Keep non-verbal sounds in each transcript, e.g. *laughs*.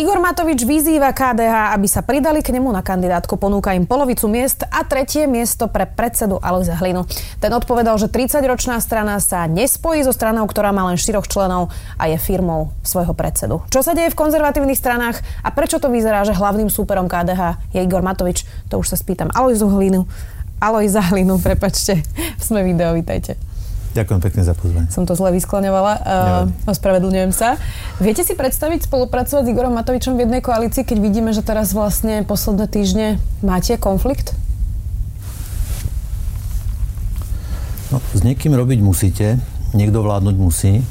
Igor Matovič vyzýva KDH, aby sa pridali k nemu na kandidátku, ponúka im polovicu miest a tretie miesto pre predsedu Alojza Hlinu. Ten odpovedal, že 30-ročná strana sa nespojí so stranou, ktorá má len štyroch členov a je firmou svojho predsedu. Čo sa deje v konzervatívnych stranách a prečo to vyzerá, že hlavným súperom KDH je Igor Matovič, to už sa spýtam Alojzu Hlinu. Alojza Hlinu, prepačte, *laughs* sme video, vítajte. Ďakujem pekne za pozvanie. Som to zle vyskloňovala, uh, ospravedlňujem sa. Viete si predstaviť spolupracovať s Igorom Matovičom v jednej koalícii, keď vidíme, že teraz vlastne posledné týždne máte konflikt? No, s niekým robiť musíte, niekto vládnuť musí.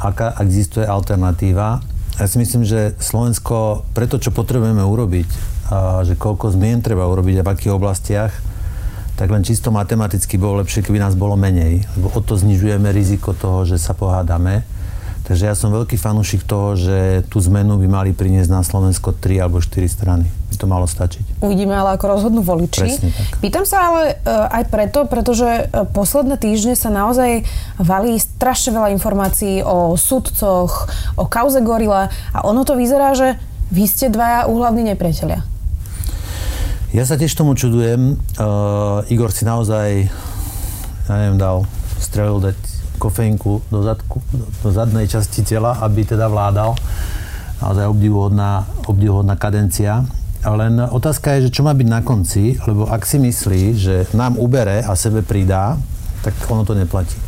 Aká existuje alternatíva? Ja si myslím, že Slovensko, preto čo potrebujeme urobiť, a že koľko zmien treba urobiť a v akých oblastiach, tak len čisto matematicky bolo lepšie, keby nás bolo menej. Lebo o to znižujeme riziko toho, že sa pohádame. Takže ja som veľký fanúšik toho, že tú zmenu by mali priniesť na Slovensko 3 alebo 4 strany. By to malo stačiť. Uvidíme ale, ako rozhodnú voliči. Presne tak. Pýtam sa ale e, aj preto, pretože e, posledné týždne sa naozaj valí strašne veľa informácií o sudcoch, o kauze Gorila a ono to vyzerá, že vy ste dvaja úhlavní nepriatelia. Ja sa tiež tomu čudujem. Uh, Igor si naozaj, ja neviem, dal, strelil dať kofeínku do, zadku, do zadnej časti tela, aby teda vládal. Naozaj obdivuhodná, obdivuhodná kadencia. Len otázka je, že čo má byť na konci, lebo ak si myslí, že nám ubere a sebe pridá, tak ono to neplatí.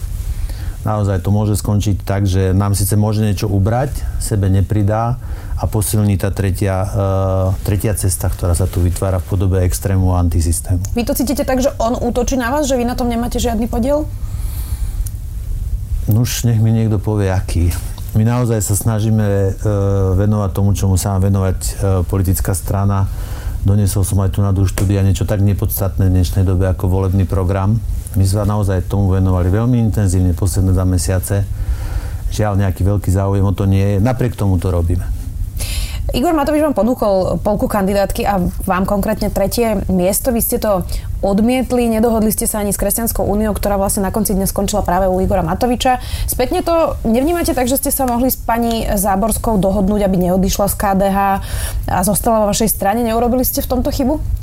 Naozaj to môže skončiť tak, že nám síce môže niečo ubrať, sebe nepridá a posilní tá tretia, uh, tretia cesta, ktorá sa tu vytvára v podobe extrému a antisystému. Vy to cítite tak, že on útočí na vás, že vy na tom nemáte žiadny podiel? No už nech mi niekto povie, aký. My naozaj sa snažíme uh, venovať tomu, čomu sa má venovať uh, politická strana. Donesol som aj tu na štúdia niečo tak nepodstatné v dnešnej dobe ako volebný program. My sme naozaj tomu venovali veľmi intenzívne posledné dva mesiace. Žiaľ, nejaký veľký záujem o to nie je. Napriek tomu to robíme. Igor Matovič vám ponúkol polku kandidátky a vám konkrétne tretie miesto. Vy ste to odmietli, nedohodli ste sa ani s Kresťanskou úniou, ktorá vlastne na konci dnes skončila práve u Igora Matoviča. Spätne to nevnímate tak, že ste sa mohli s pani Záborskou dohodnúť, aby neodišla z KDH a zostala vo vašej strane? Neurobili ste v tomto chybu?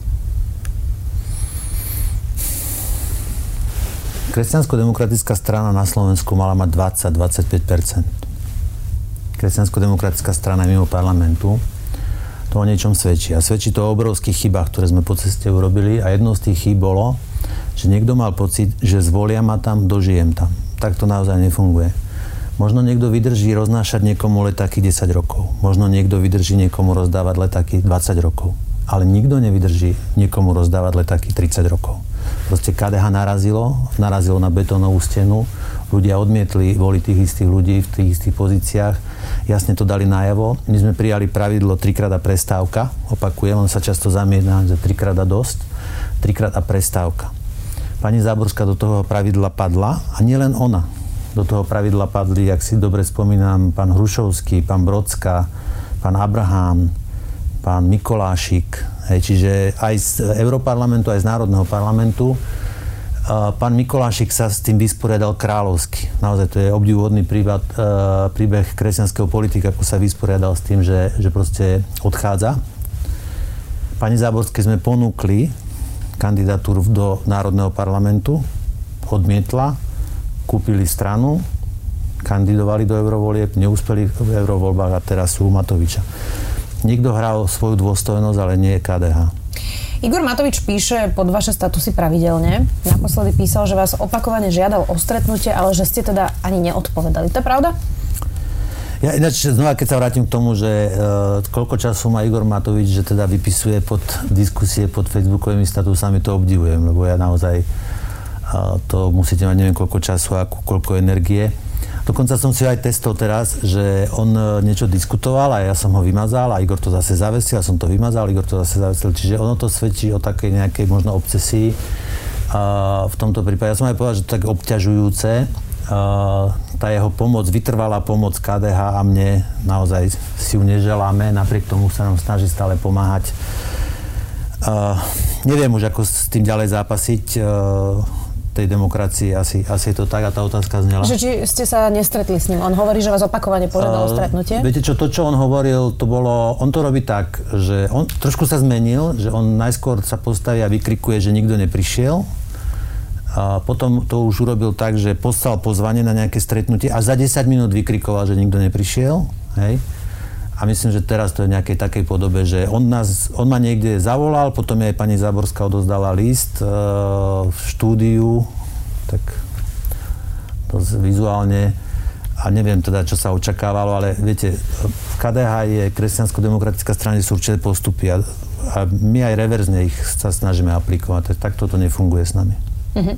Kresťansko-demokratická strana na Slovensku mala mať 20-25 kresťansko-demokratická strana mimo parlamentu, to o niečom svedčí. A svedčí to o obrovských chybách, ktoré sme po ceste urobili. A jednou z tých chýb bolo, že niekto mal pocit, že zvolia ma tam, dožijem tam. Tak to naozaj nefunguje. Možno niekto vydrží roznášať niekomu letáky 10 rokov. Možno niekto vydrží niekomu rozdávať letáky 20 rokov. Ale nikto nevydrží niekomu rozdávať letáky 30 rokov. Proste KDH narazilo, narazilo na betónovú stenu, ľudia odmietli voliť tých istých ľudí v tých istých pozíciách, jasne to dali najavo. My sme prijali pravidlo trikrát a prestávka, opakujem, on sa často zamietna, že trikrát a dosť, trikrát a prestávka. Pani Záborská do toho pravidla padla a nielen ona. Do toho pravidla padli, ak si dobre spomínam, pán Hrušovský, pán Brodská, pán Abraham, pán Mikolášik, hej, čiže aj z Európarlamentu, aj z Národného parlamentu Pán Mikolášik sa s tým vysporiadal kráľovsky. Naozaj to je obdivuhodný príbeh, príbeh kresťanského politika, ako sa vysporiadal s tým, že, že proste odchádza. Pani Záborskej sme ponúkli kandidatúru do Národného parlamentu, odmietla, kúpili stranu, kandidovali do eurovolieb, neúspeli v eurovoľbách a teraz sú Matoviča. Niekto hral svoju dôstojnosť, ale nie KDH. Igor Matovič píše pod vaše statusy pravidelne. Naposledy písal, že vás opakovane žiadal o stretnutie, ale že ste teda ani neodpovedali. To je pravda? Ja ináč znova, keď sa vrátim k tomu, že uh, koľko času má Igor Matovič, že teda vypisuje pod diskusie pod facebookovými statusami, to obdivujem, lebo ja naozaj uh, to musíte mať neviem koľko času a koľko energie. Dokonca som si aj testol teraz, že on e, niečo diskutoval a ja som ho vymazal a Igor to zase zavesil a som to vymazal, Igor to zase zavesil. Čiže ono to svedčí o takej nejakej možno obsesii a v tomto prípade. Ja som aj povedal, že to tak obťažujúce, tá jeho pomoc, vytrvalá pomoc KDH a mne, naozaj si ju neželáme, napriek tomu sa nám snaží stále pomáhať. Uh, neviem už, ako s tým ďalej zápasiť. Uh, tej demokracii asi, asi je to tak a tá otázka znela. Že či ste sa nestretli s ním? On hovorí, že vás opakovane požiadal uh, stretnutie? Viete čo, to, čo on hovoril, to bolo, on to robí tak, že on trošku sa zmenil, že on najskôr sa postaví a vykrikuje, že nikto neprišiel. A potom to už urobil tak, že poslal pozvanie na nejaké stretnutie a za 10 minút vykrikoval, že nikto neprišiel. Hej. A myslím, že teraz to je v nejakej takej podobe, že on, nás, on ma niekde zavolal, potom aj pani Záborská odozdala list e, v štúdiu, tak to vizuálne a neviem teda, čo sa očakávalo, ale viete, v KDH je kresťansko-demokratická strana, sú určité postupy a, a my aj reverzne ich sa snažíme aplikovať, tak takto to nefunguje s nami. Uh-huh.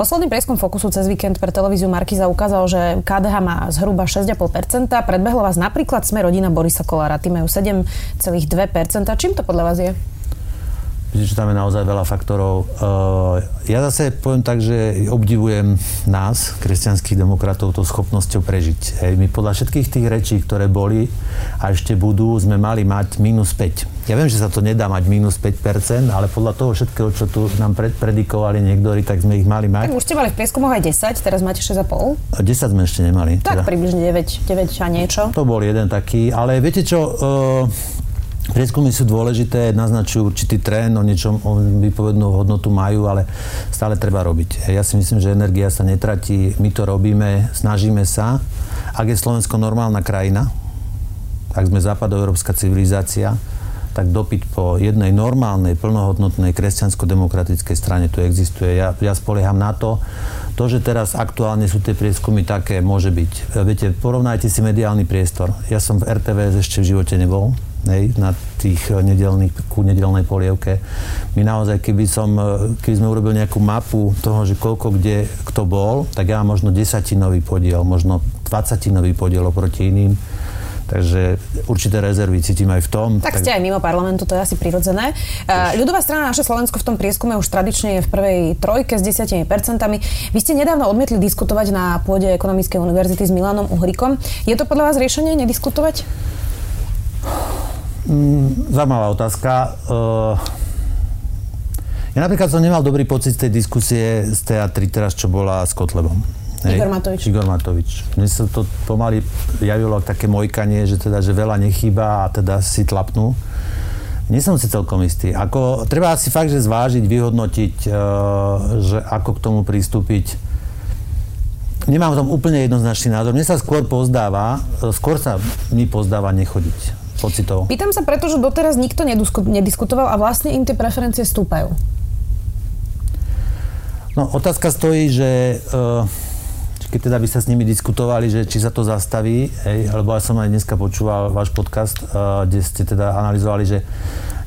Posledný prieskum Fokusu cez víkend pre televíziu Markiza ukázal, že KDH má zhruba 6,5%. Predbehlo vás napríklad sme rodina Borisa Kolára. Tí majú 7,2%. Čím to podľa vás je? Myslím, že tam je naozaj veľa faktorov. Eh, ja zase poviem tak, že obdivujem nás, kresťanských demokratov, tou schopnosťou prežiť. Hej, my podľa všetkých tých rečí, ktoré boli a ešte budú, sme mali mať minus 5. Ja viem, že sa to nedá mať minus 5%, ale podľa toho všetkého, čo tu nám predpredikovali niektorí, tak sme ich mali mať. Tak už ste mali v prieskumoch aj 10, teraz máte 6,5? 10 sme ešte nemali. Tak teda. približne 9, 9 a niečo. To bol jeden taký, ale viete čo, uh, Prieskumy sú dôležité, naznačujú určitý trend, o niečom o vypovednú hodnotu majú, ale stále treba robiť. Ja si myslím, že energia sa netratí, my to robíme, snažíme sa. Ak je Slovensko normálna krajina, ak sme západoeurópska civilizácia, tak dopyt po jednej normálnej, plnohodnotnej kresťansko-demokratickej strane tu existuje. Ja, ja spolieham na to. To, že teraz aktuálne sú tie prieskumy také, môže byť. Viete, porovnajte si mediálny priestor. Ja som v RTVS ešte v živote nebol hej, na tých eh, nedelných, ku nedelnej polievke. My naozaj, keby, som, eh, keby sme urobili nejakú mapu toho, že koľko kde kto bol, tak ja mám možno desatinový podiel, možno dvacatinový podiel oproti iným. Takže určité rezervy cítim aj v tom. Tak, tak ste aj mimo parlamentu, to je asi prirodzené. Uh, ľudová strana naše Slovensko v tom prieskume už tradične je v prvej trojke s 10 percentami. Vy ste nedávno odmietli diskutovať na pôde Ekonomickej univerzity s Milanom Uhrikom. Je to podľa vás riešenie nediskutovať? Mm, zaujímavá otázka. Uh, ja napríklad som nemal dobrý pocit z tej diskusie z teatri teraz, čo bola s Kotlebom. Hej. Igor Matovič. Igor Matovič. Mne sa to pomaly javilo také mojkanie, že teda, že veľa nechýba a teda si tlapnú. Nie som si celkom istý. Ako, treba si fakt, že zvážiť, vyhodnotiť, uh, že ako k tomu pristúpiť. Nemám v tom úplne jednoznačný názor. Mne sa skôr pozdáva, skôr sa mi pozdáva nechodiť pocitov? Pýtam sa preto, že doteraz nikto nediskutoval a vlastne im tie preferencie stúpajú. No, otázka stojí, že uh, keď teda by sa s nimi diskutovali, že či sa to zastaví, hej, alebo ja som aj dneska počúval váš podcast, uh, kde ste teda analyzovali, že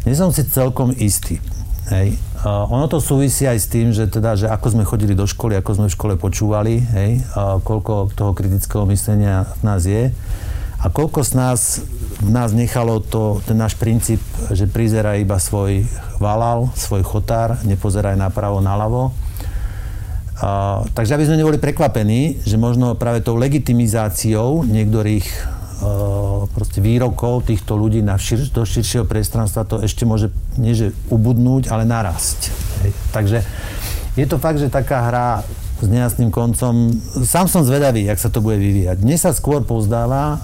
nie som si celkom istý. Hej. Uh, ono to súvisí aj s tým, že teda, že ako sme chodili do školy, ako sme v škole počúvali, hej, uh, koľko toho kritického myslenia v nás je a koľko z nás, v nás nechalo to, ten náš princíp, že prizerá iba svoj valal, svoj chotár, nepozeraj napravo, naľavo. A, takže aby sme neboli prekvapení, že možno práve tou legitimizáciou niektorých uh, proste výrokov týchto ľudí na šir, do širšieho priestranstva to ešte môže nie že ubudnúť, ale narásť. Takže je to fakt, že taká hra s nejasným koncom. Sám som zvedavý, jak sa to bude vyvíjať. Dnes sa skôr pozdáva uh,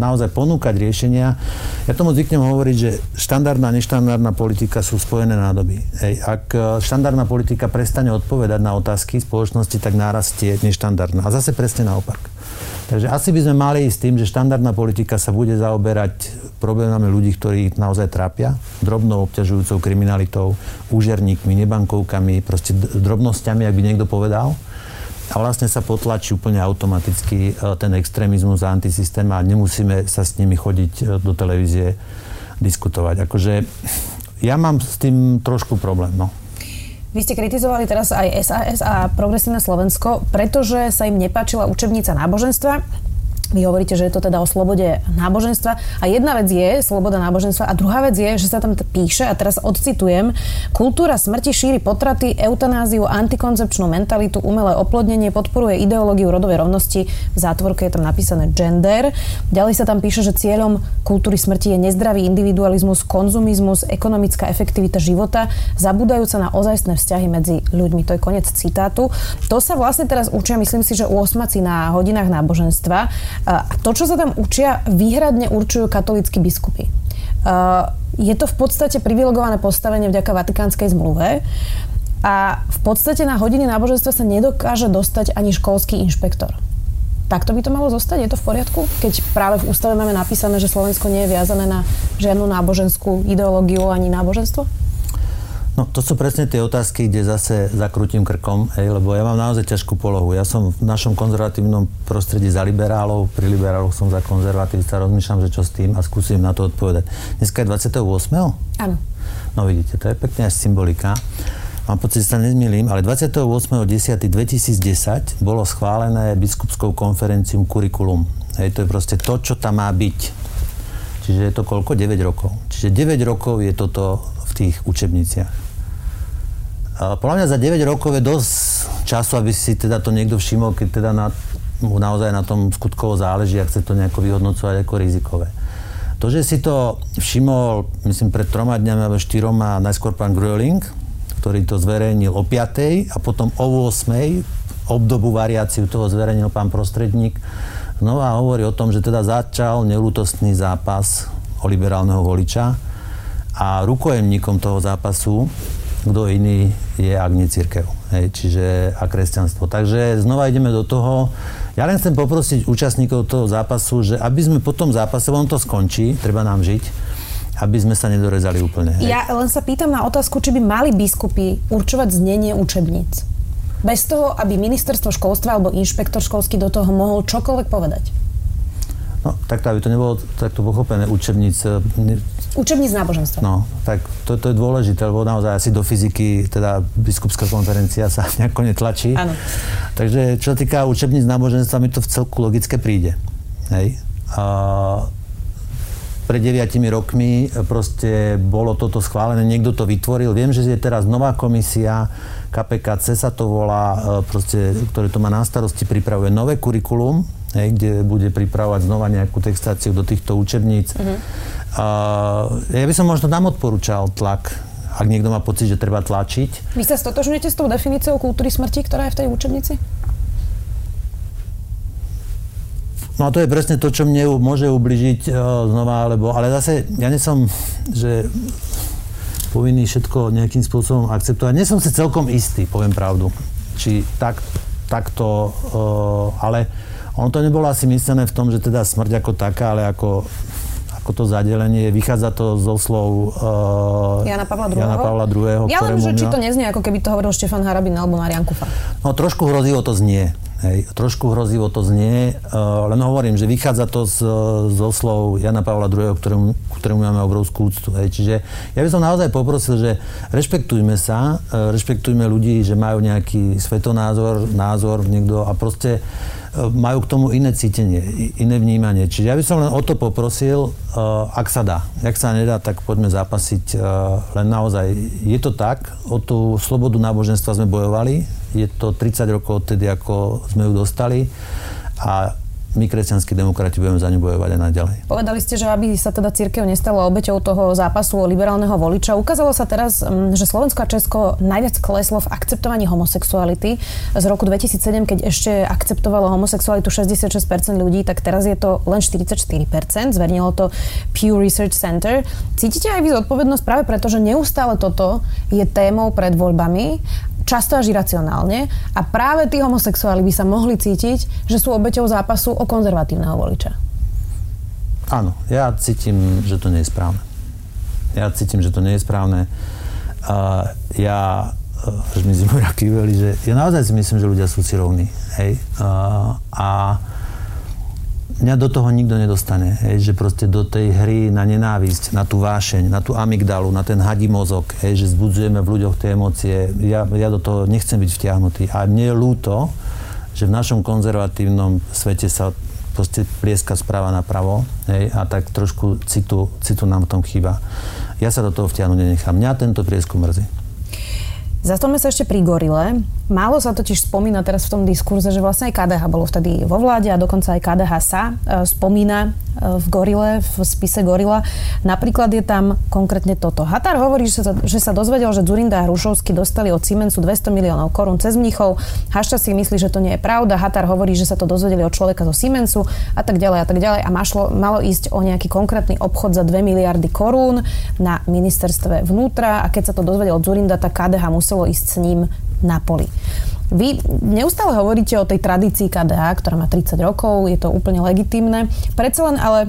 naozaj ponúkať riešenia. Ja tomu zvyknem hovoriť, že štandardná a neštandardná politika sú spojené nádoby. Hej. Ak uh, štandardná politika prestane odpovedať na otázky spoločnosti, tak nárastie neštandardná. A zase presne naopak. Takže asi by sme mali ísť tým, že štandardná politika sa bude zaoberať problémami ľudí, ktorí naozaj trápia, drobnou obťažujúcou kriminalitou, úžerníkmi, nebankovkami, proste drobnosťami, ak by niekto povedal a vlastne sa potlačí úplne automaticky e, ten extrémizmus a antisystém a nemusíme sa s nimi chodiť e, do televízie diskutovať. Akože ja mám s tým trošku problém, no. Vy ste kritizovali teraz aj SAS a Progresívne Slovensko, pretože sa im nepáčila učebnica náboženstva. Vy hovoríte, že je to teda o slobode náboženstva. A jedna vec je sloboda náboženstva a druhá vec je, že sa tam píše, a teraz odcitujem, kultúra smrti šíri potraty, eutanáziu, antikoncepčnú mentalitu, umelé oplodnenie, podporuje ideológiu rodovej rovnosti. V zátvorke je tam napísané gender. Ďalej sa tam píše, že cieľom kultúry smrti je nezdravý individualizmus, konzumizmus, ekonomická efektivita života, zabúdajúca na ozajstné vzťahy medzi ľuďmi. To je koniec citátu. To sa vlastne teraz učia, myslím si, že u osmaci na hodinách náboženstva. To, čo sa tam učia, výhradne určujú katolícky biskupy. Je to v podstate privilegované postavenie vďaka Vatikánskej zmluve a v podstate na hodiny náboženstva sa nedokáže dostať ani školský inšpektor. Takto by to malo zostať? Je to v poriadku? Keď práve v ústave máme napísané, že Slovensko nie je viazané na žiadnu náboženskú ideológiu ani náboženstvo? No to sú presne tie otázky, kde zase zakrutím krkom, hej, lebo ja mám naozaj ťažkú polohu. Ja som v našom konzervatívnom prostredí za liberálov, pri liberáloch som za konzervatívca, rozmýšľam, že čo s tým a skúsim na to odpovedať. Dneska je 28. Áno. No vidíte, to je pekne až symbolika. Mám pocit, že sa nezmýlim, ale 28.10.2010 bolo schválené biskupskou konferenciou kurikulum. Hej, to je proste to, čo tam má byť. Čiže je to koľko? 9 rokov. Čiže 9 rokov je toto v tých učebniciach. Podľa mňa za 9 rokov je dosť času, aby si teda to niekto všimol, keď teda na, naozaj na tom skutkovo záleží a chce to nejako vyhodnocovať ako rizikové. To, že si to všimol, myslím, pred troma dňami alebo štyroma, najskôr pán Gröling, ktorý to zverejnil o 5. a potom o 8. obdobu variáciu toho zverejnil pán prostredník, znova hovorí o tom, že teda začal neútostný zápas o liberálneho voliča a rukojemníkom toho zápasu kto iný je, ak nie církev. Hej, čiže a kresťanstvo. Takže znova ideme do toho. Ja len chcem poprosiť účastníkov toho zápasu, že aby sme po tom zápase, on to skončí, treba nám žiť, aby sme sa nedorezali úplne. Hej. Ja len sa pýtam na otázku, či by mali biskupy určovať znenie učebníc. Bez toho, aby ministerstvo školstva alebo inšpektor školský do toho mohol čokoľvek povedať. No, takto, aby to nebolo takto pochopené, učebníc Učebníc náboženstva. No, tak to, to je dôležité, lebo naozaj asi do fyziky, teda biskupská konferencia sa *laughs* nejako netlačí. Áno. Takže čo sa týka učebníc náboženstva, mi to v celku logické príde. Hej. A pred deviatimi rokmi proste bolo toto schválené, niekto to vytvoril. Viem, že je teraz nová komisia, KPKC sa to volá, e, proste, ktoré to má na starosti, pripravuje nové kurikulum, hej, kde bude pripravovať znova nejakú textáciu do týchto učebníc. Uh-huh. Ja by som možno nám odporúčal tlak ak niekto má pocit, že treba tlačiť. Vy sa stotožňujete s tou definíciou kultúry smrti, ktorá je v tej učebnici? No a to je presne to, čo mne môže ubližiť uh, znova, alebo, ale zase ja nie som, že povinný všetko nejakým spôsobom akceptovať. Nie som si celkom istý, poviem pravdu. Či tak, takto, uh, ale ono to nebolo asi myslené v tom, že teda smrť ako taká, ale ako to zadelenie. Vychádza to zo slov uh, Jana Pavla II. Jana Pavla II. Ja len, že či to neznie, ako keby to hovoril Štefan Harabin alebo Marian Kufa. No trošku hrozivo to znie. Hej, trošku hrozivo to znie, uh, len hovorím, že vychádza to z, zo slov Jana Pavla II, ktorému, ktorému máme obrovskú úctu. Hej. Čiže ja by som naozaj poprosil, že rešpektujme sa, uh, rešpektujme ľudí, že majú nejaký svetonázor, názor niekto a proste uh, majú k tomu iné cítenie, iné vnímanie. Čiže ja by som len o to poprosil, uh, ak sa dá. Ak sa nedá, tak poďme zápasiť. Len naozaj, je to tak, o tú slobodu náboženstva sme bojovali, je to 30 rokov odtedy, ako sme ju dostali a my, kresťanskí demokrati, budeme za ňu bojovať aj naďalej. Povedali ste, že aby sa teda církev nestala obeťou toho zápasu o liberálneho voliča. Ukázalo sa teraz, mm, že Slovensko a Česko najviac kleslo v akceptovaní homosexuality. Z roku 2007, keď ešte akceptovalo homosexualitu 66% ľudí, tak teraz je to len 44%. Zvernilo to Pew Research Center. Cítite aj vy zodpovednosť práve preto, že neustále toto je témou pred voľbami často až iracionálne a práve tí homosexuáli by sa mohli cítiť, že sú obeťou zápasu o konzervatívneho voliča. Áno, ja cítim, že to nie je správne. Ja cítim, že to nie je správne. Uh, ja až mi zimora kýveli, že ja naozaj si myslím, že ľudia sú si rovní. Hej? Uh, a mňa do toho nikto nedostane. Hej, že proste do tej hry na nenávisť, na tú vášeň, na tú amygdalu, na ten hadí mozog, hej, že zbudzujeme v ľuďoch tie emócie. Ja, ja do toho nechcem byť vtiahnutý. A mne je ľúto, že v našom konzervatívnom svete sa proste plieska správa napravo hej, a tak trošku citu, citu nám v tom chýba. Ja sa do toho vtiahnuť nenechám. Mňa tento prieskum mrzí. Zastavme sa ešte pri Gorile. Málo sa totiž spomína teraz v tom diskurze, že vlastne aj KDH bolo vtedy vo vláde a dokonca aj KDH sa e, spomína e, v Gorile, v spise Gorila. Napríklad je tam konkrétne toto. Hatar hovorí, že sa, že sa dozvedel, že Zurinda a Hrušovsky dostali od Siemensu 200 miliónov korún cez Mnichov. Hašta si myslí, že to nie je pravda. Hatar hovorí, že sa to dozvedeli od človeka zo Siemensu a tak ďalej a tak ďalej. A mašlo, malo ísť o nejaký konkrétny obchod za 2 miliardy korún na ministerstve vnútra a keď sa to dozvedel od Zurinda, tak KDH muselo ísť s ním na poli. Vy neustále hovoríte o tej tradícii KDH, ktorá má 30 rokov, je to úplne legitimné. Predsa len ale e,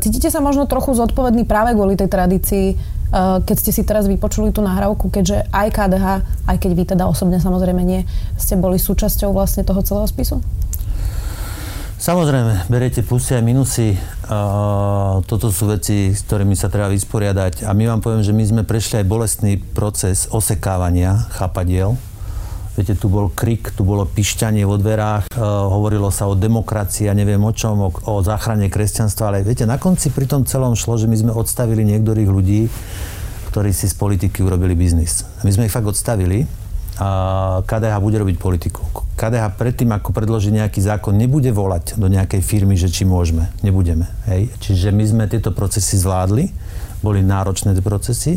cítite sa možno trochu zodpovedný práve kvôli tej tradícii, e, keď ste si teraz vypočuli tú nahrávku, keďže aj KDH, aj keď vy teda osobne samozrejme nie, ste boli súčasťou vlastne toho celého spisu? Samozrejme, beriete plusy aj minusy. Toto sú veci, s ktorými sa treba vysporiadať. A my vám poviem, že my sme prešli aj bolestný proces osekávania chápadiel. Viete, tu bol krik, tu bolo pišťanie vo dverách, hovorilo sa o demokracii a neviem o čom, o, o záchrane kresťanstva, ale viete, na konci pri tom celom šlo, že my sme odstavili niektorých ľudí, ktorí si z politiky urobili biznis. My sme ich fakt odstavili KDH bude robiť politiku. KDH predtým, ako predloží nejaký zákon, nebude volať do nejakej firmy, že či môžeme. Nebudeme. Hej. Čiže my sme tieto procesy zvládli. Boli náročné procesy.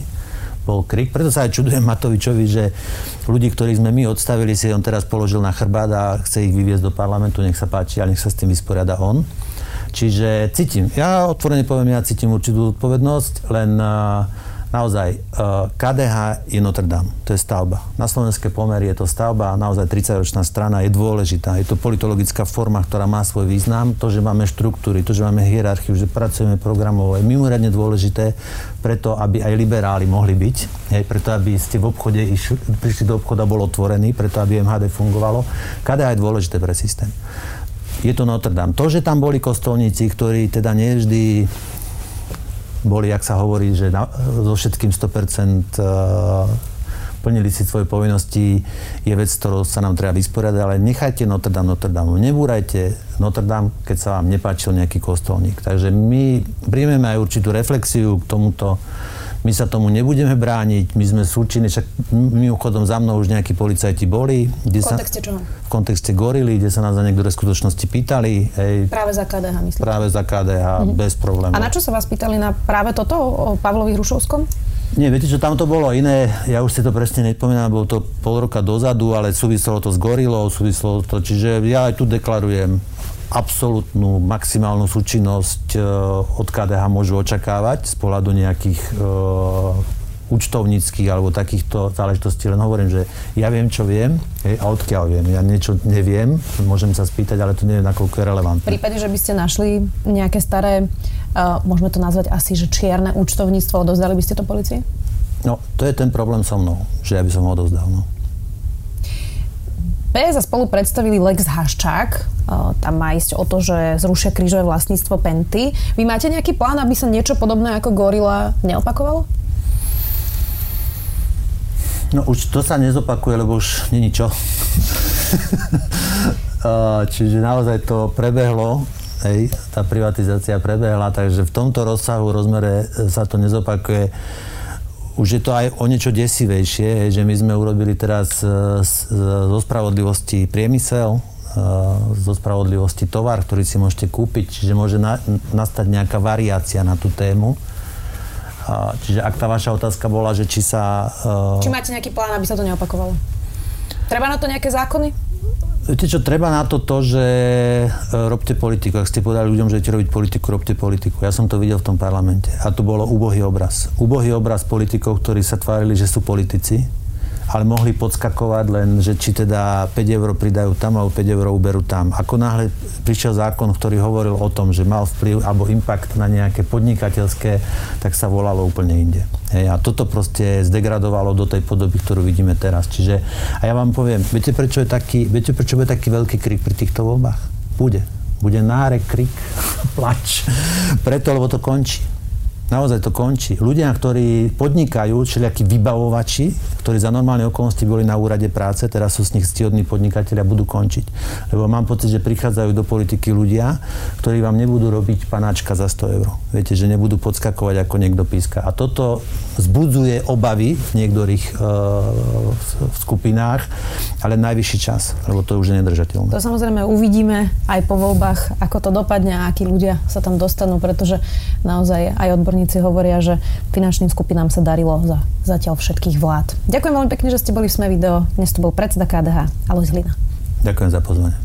Bol krik. Preto sa aj čudujem Matovičovi, že ľudí, ktorých sme my odstavili, si on teraz položil na chrbát a chce ich vyviezť do parlamentu. Nech sa páči, ale nech sa s tým vysporiada on. Čiže cítim. Ja otvorene poviem, ja cítim určitú odpovednosť, len uh, naozaj KDH eh, je Notre Dame, to je stavba. Na slovenské pomery je to stavba, naozaj 30-ročná strana je dôležitá. Je to politologická forma, ktorá má svoj význam. To, že máme štruktúry, to, že máme hierarchiu, že pracujeme programovo, je mimoriadne dôležité preto, aby aj liberáli mohli byť, hej, preto, aby ste v obchode išli, prišli do obchoda, bol otvorený, preto, aby MHD fungovalo. KDH je dôležité pre systém. Je to Notre Dame. To, že tam boli kostolníci, ktorí teda nevždy boli, ak sa hovorí, že na, so všetkým 100% uh, plnili si svoje povinnosti, je vec, ktorou sa nám treba vysporiadať, ale nechajte Notre Dame Notre Dame. Nebúrajte Notre Dame, keď sa vám nepáčil nejaký kostolník. Takže my príjmeme aj určitú reflexiu k tomuto my sa tomu nebudeme brániť, my sme súčinní, však mimochodom za mnou už nejakí policajti boli. Kde v kontexte čoho? V kontexte gorily, kde sa nás za niektoré skutočnosti pýtali. Hej, práve za KDH, myslím. Práve za KDH, mm-hmm. bez problémov. A na čo sa vás pýtali? Na práve toto o Pavlovi Hrušovskom? Nie, viete čo, tam to bolo iné, ja už si to presne nepomínam, bolo to pol roka dozadu, ale súviselo to s gorilou, súviselo to, čiže ja aj tu deklarujem, absolútnu maximálnu súčinnosť e, od KDH môžu očakávať z pohľadu nejakých e, účtovníckých alebo takýchto záležitostí. Len hovorím, že ja viem, čo viem hej, a odkiaľ viem. Ja niečo neviem, môžem sa spýtať, ale to neviem, nakoľko je relevantné. V prípade, že by ste našli nejaké staré, uh, môžeme to nazvať asi, že čierne účtovníctvo, odozdali by ste to policii? No, to je ten problém so mnou, že ja by som ho odozdal. No. PS a spolu predstavili Lex Haščák. Tam má ísť o to, že zrušia krížové vlastníctvo Penty. Vy máte nejaký plán, aby sa niečo podobné ako Gorila neopakovalo? No už to sa nezopakuje, lebo už není čo. *laughs* Čiže naozaj to prebehlo, hej, tá privatizácia prebehla, takže v tomto rozsahu, rozmere sa to nezopakuje už je to aj o niečo desivejšie, že my sme urobili teraz e, zo spravodlivosti priemysel, e, zo spravodlivosti tovar, ktorý si môžete kúpiť, čiže môže na, nastať nejaká variácia na tú tému. Čiže ak tá vaša otázka bola, že či sa... E, či máte nejaký plán, aby sa to neopakovalo? Treba na to nejaké zákony? Viete čo, treba na to to, že e, robte politiku. Ak ste povedali ľuďom, že idete robiť politiku, robte politiku. Ja som to videl v tom parlamente. A tu bolo úbohý obraz. Úbohý obraz politikov, ktorí sa tvárili, že sú politici ale mohli podskakovať len, že či teda 5 eur pridajú tam alebo 5 eur uberú tam. Ako náhle prišiel zákon, ktorý hovoril o tom, že mal vplyv alebo impact na nejaké podnikateľské, tak sa volalo úplne inde. Hej, a toto proste zdegradovalo do tej podoby, ktorú vidíme teraz. Čiže, a ja vám poviem, viete prečo je taký, viete prečo bude taký veľký krik pri týchto voľbách? Bude. Bude nárek, krik, *laughs* plač. Preto, lebo to končí. Naozaj to končí. Ľudia, ktorí podnikajú, všelijakí vybavovači, ktorí za normálne okolnosti boli na úrade práce, teraz sú z nich stiodní podnikatelia, budú končiť. Lebo mám pocit, že prichádzajú do politiky ľudia, ktorí vám nebudú robiť panáčka za 100 eur. Viete, že nebudú podskakovať ako niekto píska. A toto zbudzuje obavy v niektorých e, v skupinách, ale najvyšší čas, lebo to už je nedržateľné. To samozrejme uvidíme aj po voľbách, ako to dopadne a akí ľudia sa tam dostanú, pretože naozaj aj odbor odborníci hovoria, že finančným skupinám sa darilo za zatiaľ všetkých vlád. Ďakujem veľmi pekne, že ste boli v Sme video. Dnes to bol predseda KDH Alois Hlina. Ďakujem za pozvanie.